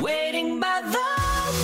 Waiting by the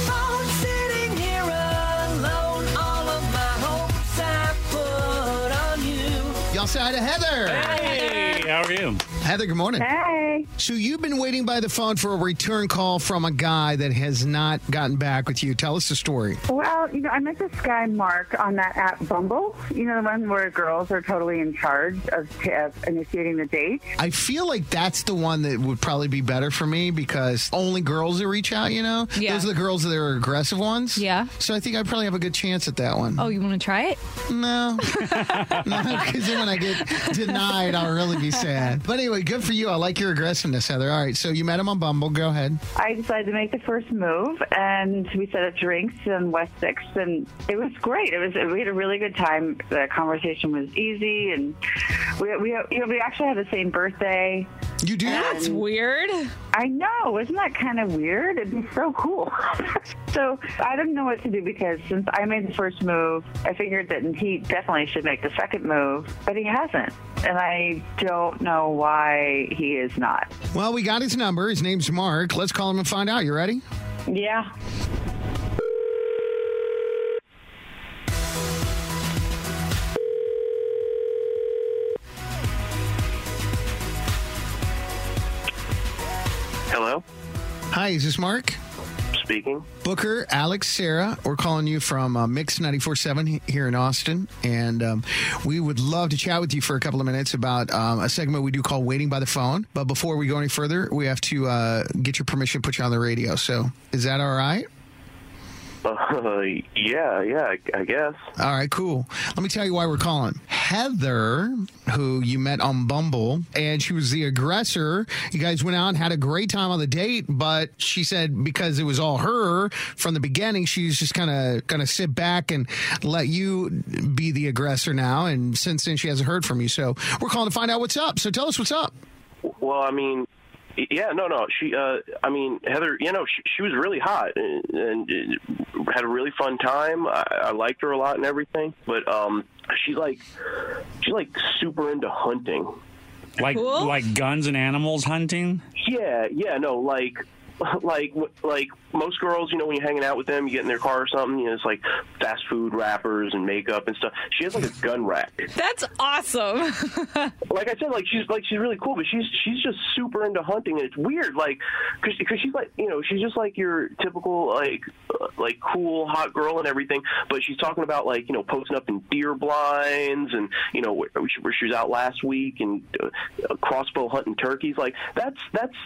phone, sitting here alone. All of my hopes I put on you. Y'all say hi to Heather. Hey, how are you? Heather, good morning. Hey. So you've been waiting by the phone for a return call from a guy that has not gotten back with you. Tell us the story. Well, you know, I met this guy, Mark, on that app Bumble. You know, the one where girls are totally in charge of, of initiating the date. I feel like that's the one that would probably be better for me because only girls that reach out, you know? Yeah. Those are the girls that are aggressive ones. Yeah. So I think I probably have a good chance at that one. Oh, you want to try it? No. no, because then when I get denied, I'll really be sad. But anyway, good for you. I like your aggressiveness, Heather. All right, so you met him on Bumble. Go ahead. I decided to make the first move, and we set up drinks in West Sixth, and it was great. It was we had a really good time. The conversation was easy, and we we you know we actually had the same birthday. You do? That's weird. I know, isn't that kind of weird? It'd be so cool. so I didn't know what to do because since I made the first move, I figured that he definitely should make the second move, but he hasn't, and I don't know why he is not. Well, we got his number. His name's Mark. Let's call him and find out. You ready? Yeah. Hi, is this Mark? speaking. Booker, Alex, Sarah, we're calling you from uh, Mix 94.7 here in Austin. And um, we would love to chat with you for a couple of minutes about um, a segment we do call Waiting by the Phone. But before we go any further, we have to uh, get your permission to put you on the radio. So is that all right? Uh, yeah, yeah, I, I guess. All right, cool. Let me tell you why we're calling. Heather, who you met on Bumble, and she was the aggressor. You guys went out and had a great time on the date, but she said because it was all her from the beginning, she's just kind of going to sit back and let you be the aggressor now. And since then, she hasn't heard from you. So we're calling to find out what's up. So tell us what's up. Well, I mean, yeah, no, no. She, uh, I mean, Heather, you know, she, she was really hot and, and had a really fun time. I, I liked her a lot and everything, but um, she's like, she's like super into hunting. Like Cool. like guns and animals hunting? Yeah, yeah, no, like, like, like most girls, you know, when you're hanging out with them, you get in their car or something, you know, it's like fast food wrappers and makeup and stuff. She has like a gun rack. That's awesome. like I said, like she's like she's really cool, but she's she's just super into hunting, and it's weird, like because she's like you know she's just like your typical like uh, like cool hot girl and everything, but she's talking about like you know posting up in deer blinds and you know where she, where she was out last week and uh, crossbow hunting turkeys, like that's that's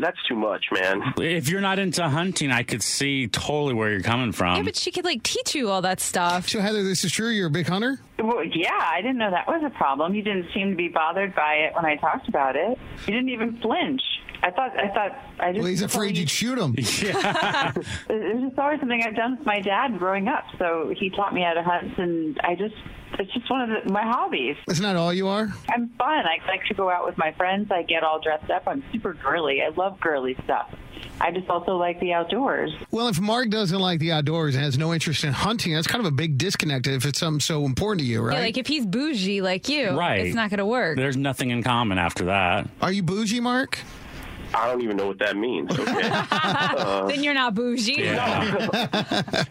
that's too much, man. If you're not into hunting, I could see totally where you're coming from. yeah, but she could like teach you all that stuff. So, Heather, this is true. You're a big hunter? Well, yeah, I didn't know that was a problem. You didn't seem to be bothered by it when I talked about it. You didn't even flinch. I thought, I thought, I just. Well, he's afraid you'd shoot him. It's just always something I've done with my dad growing up. So he taught me how to hunt, and I just, it's just one of the, my hobbies. That's not all you are? I'm fun. I like to go out with my friends. I get all dressed up. I'm super girly. I love girly stuff. I just also like the outdoors. Well, if Mark doesn't like the outdoors and has no interest in hunting, that's kind of a big disconnect if it's something so important to you, right? Yeah, like if he's bougie like you, Right. it's not going to work. There's nothing in common after that. Are you bougie, Mark? I don't even know what that means. Okay. Uh, then you're not bougie.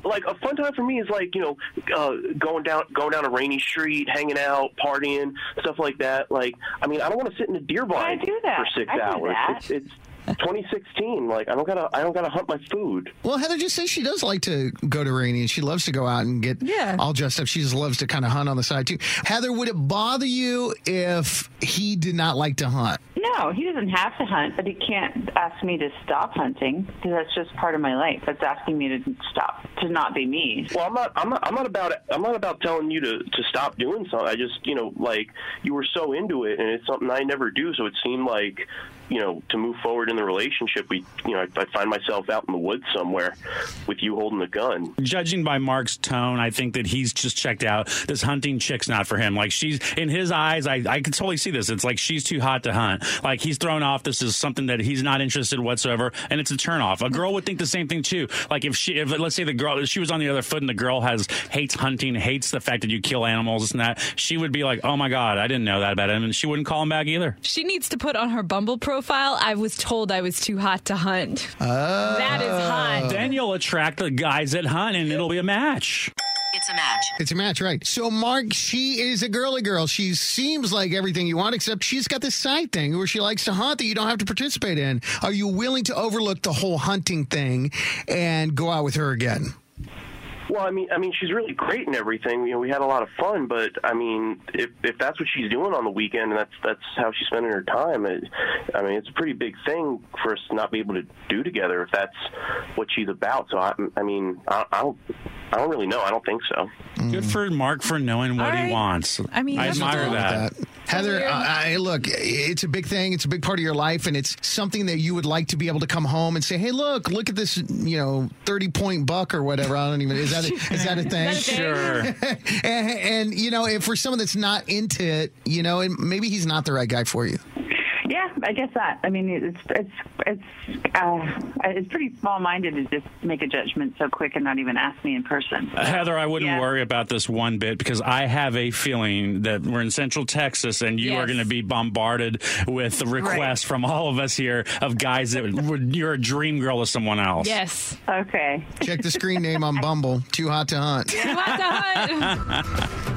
like a fun time for me is like you know uh, going down going down a Rainey Street, hanging out, partying, stuff like that. Like I mean, I don't want to sit in a deer blind do that. for six I do hours. that. It's, it's 2016. Like I don't gotta I don't gotta hunt my food. Well, Heather just says she does like to go to Rainey and she loves to go out and get Yeah. all dressed up. She just loves to kind of hunt on the side too. Heather, would it bother you if he did not like to hunt? No, he doesn't have to hunt, but he can't ask me to stop hunting because that's just part of my life. That's asking me to stop, to not be me. Well, I'm not. I'm not. I'm not about. I'm not about telling you to to stop doing something. I just, you know, like you were so into it, and it's something I never do. So it seemed like, you know, to move forward in the relationship, we, you know, I, I find myself out in the woods somewhere with you holding the gun. Judging by Mark's tone, I think that he's just checked out. This hunting chick's not for him. Like she's in his eyes, I, I can totally see this. It's like she's too hot to hunt. Like he's thrown off. This is something that he's not interested whatsoever, and it's a turnoff. A girl would think the same thing too. Like if she, if let's say the girl, she was on the other foot, and the girl has hates hunting, hates the fact that you kill animals, and that. She would be like, "Oh my god, I didn't know that about him," and she wouldn't call him back either. She needs to put on her Bumble profile. I was told I was too hot to hunt. Ah. that is hot. Then you'll attract the guys that hunt, and it'll be a match. It's a match. It's a match, right? So, Mark, she is a girly girl. She seems like everything you want, except she's got this side thing where she likes to hunt that you don't have to participate in. Are you willing to overlook the whole hunting thing and go out with her again? Well, I mean, I mean, she's really great and everything. You know, we had a lot of fun, but I mean, if if that's what she's doing on the weekend and that's that's how she's spending her time, it, I mean, it's a pretty big thing for us to not be able to do together if that's what she's about. So I, I mean, I, I don't, I don't really know. I don't think so. Good for Mark for knowing what All he wants. I mean, I admire cool. that. Heather, uh, I, look, it's a big thing. It's a big part of your life, and it's something that you would like to be able to come home and say, "Hey, look, look at this, you know, thirty point buck or whatever." I don't even is that a, is that a thing? That a thing? Sure. and, and you know, if for someone that's not into it, you know, and maybe he's not the right guy for you. Yeah, I guess that. I mean, it's it's it's uh, it's pretty small-minded to just make a judgment so quick and not even ask me in person. Heather, I wouldn't Yeah. worry about this one bit because I have a feeling that we're in Central Texas and you Yes. are going to be bombarded with requests from all of us here of guys that would, you're a dream girl of someone else. Yes. Okay. Check the screen name on Bumble. Too hot to hunt. Too hot to hunt.